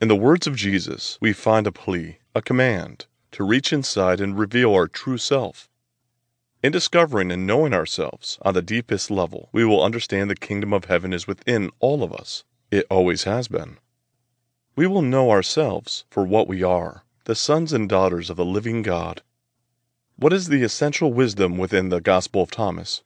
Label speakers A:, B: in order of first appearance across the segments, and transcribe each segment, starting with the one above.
A: In the words of Jesus, we find a plea, a command, to reach inside and reveal our true self. In discovering and knowing ourselves on the deepest level, we will understand the kingdom of heaven is within all of us. It always has been. We will know ourselves for what we are, the sons and daughters of the living God. What is the essential wisdom within the Gospel of Thomas?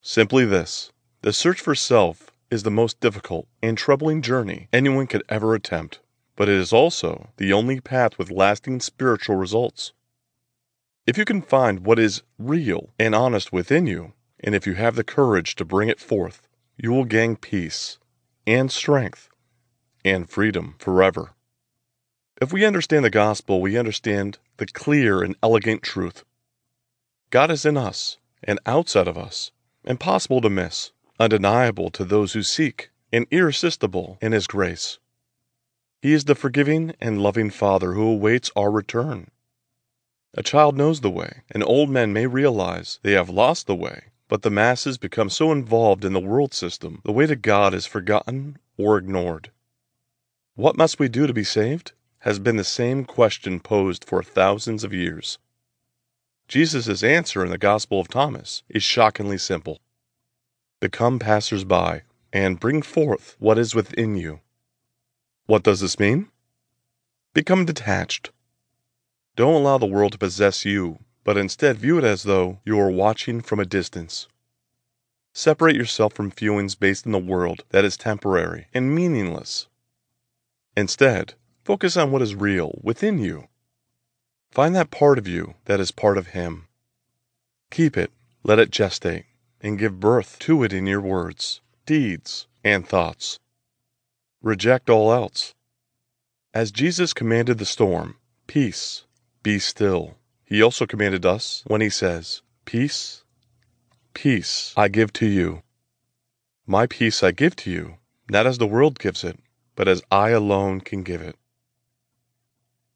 A: Simply this the search for self is the most difficult and troubling journey anyone could ever attempt, but it is also the only path with lasting spiritual results. If you can find what is real and honest within you, and if you have the courage to bring it forth, you will gain peace and strength and freedom forever. If we understand the gospel, we understand the clear and elegant truth. God is in us and outside of us, impossible to miss, undeniable to those who seek, and irresistible in His grace. He is the forgiving and loving Father who awaits our return. A child knows the way, and old men may realize they have lost the way, but the masses become so involved in the world system, the way to God is forgotten or ignored. What must we do to be saved? has been the same question posed for thousands of years. Jesus' answer in the Gospel of Thomas is shockingly simple Become passers by and bring forth what is within you. What does this mean? Become detached. Don't allow the world to possess you, but instead view it as though you are watching from a distance. Separate yourself from feelings based in the world that is temporary and meaningless. Instead, Focus on what is real within you. Find that part of you that is part of Him. Keep it, let it gestate, and give birth to it in your words, deeds, and thoughts. Reject all else. As Jesus commanded the storm, Peace, be still, He also commanded us when He says, Peace, peace I give to you. My peace I give to you, not as the world gives it, but as I alone can give it.